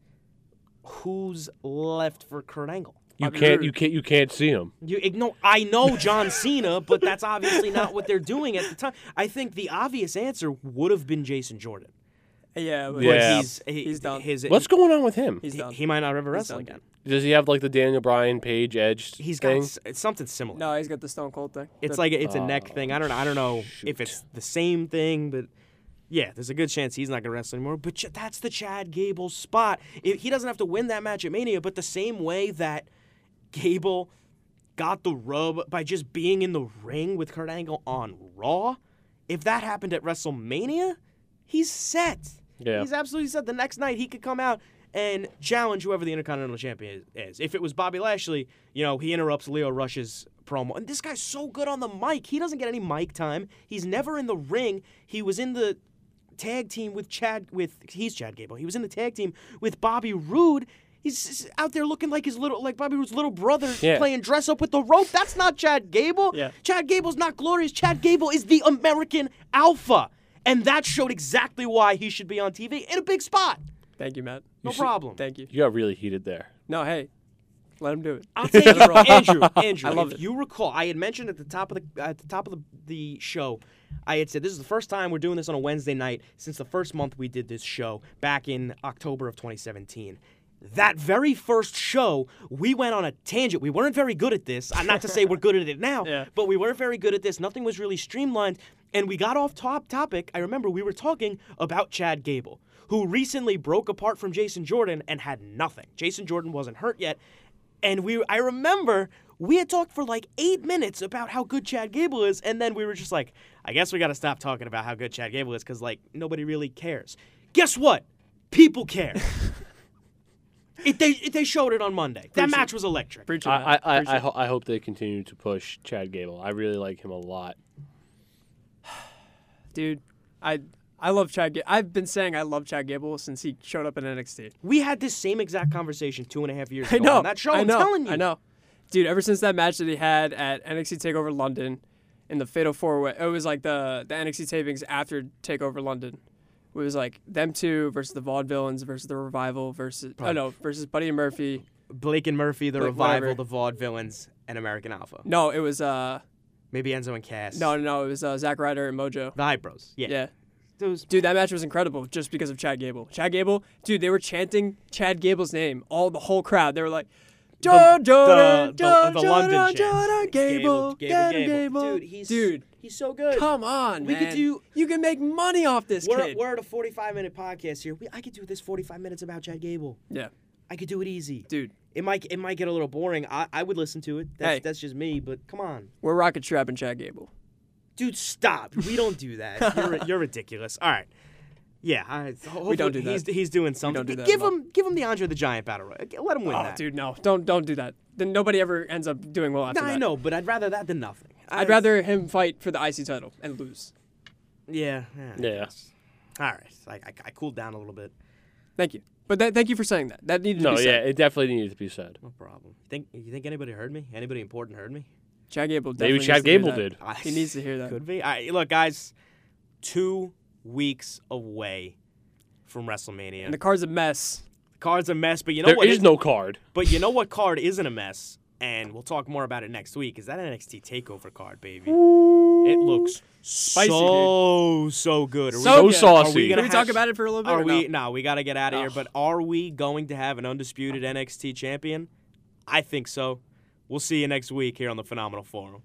Who's left for Kurt Angle? You Bobby can't Roode. you can't you can't see him. You ignore. I know John Cena, but that's obviously not what they're doing at the time. I think the obvious answer would have been Jason Jordan. yeah, but But Yeah. he's, he- He's done. His, What's going on with him? He's he, done. he might not ever wrestle done. again. Does he have like the Daniel Bryan Paige Edge He's got thing? s- it's something similar. no, he's got the Stone Cold thing. It's The- like a, it's a neck Oh, thing. I don't know. I don't know shoot. if it's the same thing, but yeah, there's a good chance he's not gonna wrestle anymore. But ch- that's the Chad Gable spot. If he doesn't have to win that match at Mania, but the same way that Gable got the rub by just being in the ring with Kurt Angle on Raw, if that happened at WrestleMania, he's set. Yeah. He's absolutely set. The next night he could come out and challenge whoever the Intercontinental Champion is. If it was Bobby Lashley, you know, he interrupts Lio Rush's promo. And this guy's so good on the mic. He doesn't get any mic time. He's never in the ring. He was in the tag team with Chad with he's Chad Gable. He was in the tag team with Bobby Roode. He's out there looking like his little like Bobby Roode's little brother Yeah. playing dress up with the rope. That's not Chad Gable. Yeah. Chad Gable's not glorious. Chad Gable is the American alpha. And that showed exactly why he should be on TV in a big spot. Thank you, Matt. No problem. Thank you. You got really heated there. No, hey, let him do it. I'll take it, Andrew. Andrew, I love if it. you recall, I had mentioned at the top of the at the top of the, the show, I had said this is the first time we're doing this on a Wednesday night since the first month we did this show back in October of 2017. That very first show, we went on a tangent. We weren't very good at this. Not to say we're good at it now, Yeah. but we weren't very good at this. Nothing was really streamlined, and we got off top topic. I remember we were talking about Chad Gable, who recently broke apart from Jason Jordan and had nothing. Jason Jordan wasn't hurt yet, and we I remember we had talked for like eight minutes about how good Chad Gable is, and then we were just like, I guess we got to stop talking about how good Chad Gable is because like nobody really cares. Guess what? People care. it, they it, they showed it on Monday. That match was electric. Preach I I, I, Preach I, ho- I hope they continue to push Chad Gable. I really like him a lot. dude, I I love Chad. Ga- I've been saying I love Chad Gable since he showed up in NXT. We had this same exact conversation two and a half years ago I ago know on that show. I I'm know. telling you. I know, dude. Ever since that match that he had at NXT Takeover London, in the Fatal Four Way, it was like the the NXT tapings after Takeover London. It was like them two versus the Vaudevillains versus the Revival versus oh no versus Buddy and Murphy. Blake and Murphy, the Blake, revival, whatever. the Vaudevillains, and American Alpha. No, it was uh Maybe Enzo and Cass. no no no it was uh, Zack Ryder and Mojo. the Hype Bros. Yeah. Yeah. Those Dude, that match was incredible just because of Chad Gable. Chad Gable, dude, they were chanting Chad Gable's name, all the whole crowd. They were like, Jordan, Jordan, the- Jordan, the London Jordan. Jordan, Gable, Gable, Gable, Gable. Gable. Dude, he's dude, he's so good. come on, We man. could do- You can make money off this We're, kid. we're at a 45 minute podcast here. We, I could do this 45 minutes about Chad Gable. yeah, I could do it easy. dude, It might it might get a little boring. I, I would listen to it. That's Hey. that's just me. But come on. we're rocket strapping Chad Gable. Dude, stop. We don't do that. You're, you're ridiculous. All right. Yeah, I, hopefully don't do that. He's, he's doing something. don't do give at him, give him the Andre the Giant battle royal. Let him win Oh, that. dude, no, don't don't do that. Then nobody ever ends up doing well after that. No, that. I know, but I'd rather that than nothing. I'd rather him fight for the IC title and lose. Yeah. Yeah. Yeah. All right. I, I, I cooled down a little bit. Thank you, but th- thank you for saying that. That needed to be said. No, yeah, it definitely needed to be said. No problem. You think you think anybody heard me? Anybody important heard me? Chad Gable. Maybe Chad needs to hear Gable that. did. He needs to hear that. Could be. All right, look, guys. Two weeks away from WrestleMania. And the card's a mess. the card's a mess, but you know There what? is is- no card. But you know what card isn't a mess? And we'll talk more about it next week. Is that NXT Takeover card, baby? It looks Spicy, so so good. Are So we, good. saucy. Are we Can gonna we talk have- about it for a little bit? Are or we? no? No, we got to get out of here. But are we going to have an undisputed NXT champion? I think so. We'll see you next week here on the Phenomenal Forum.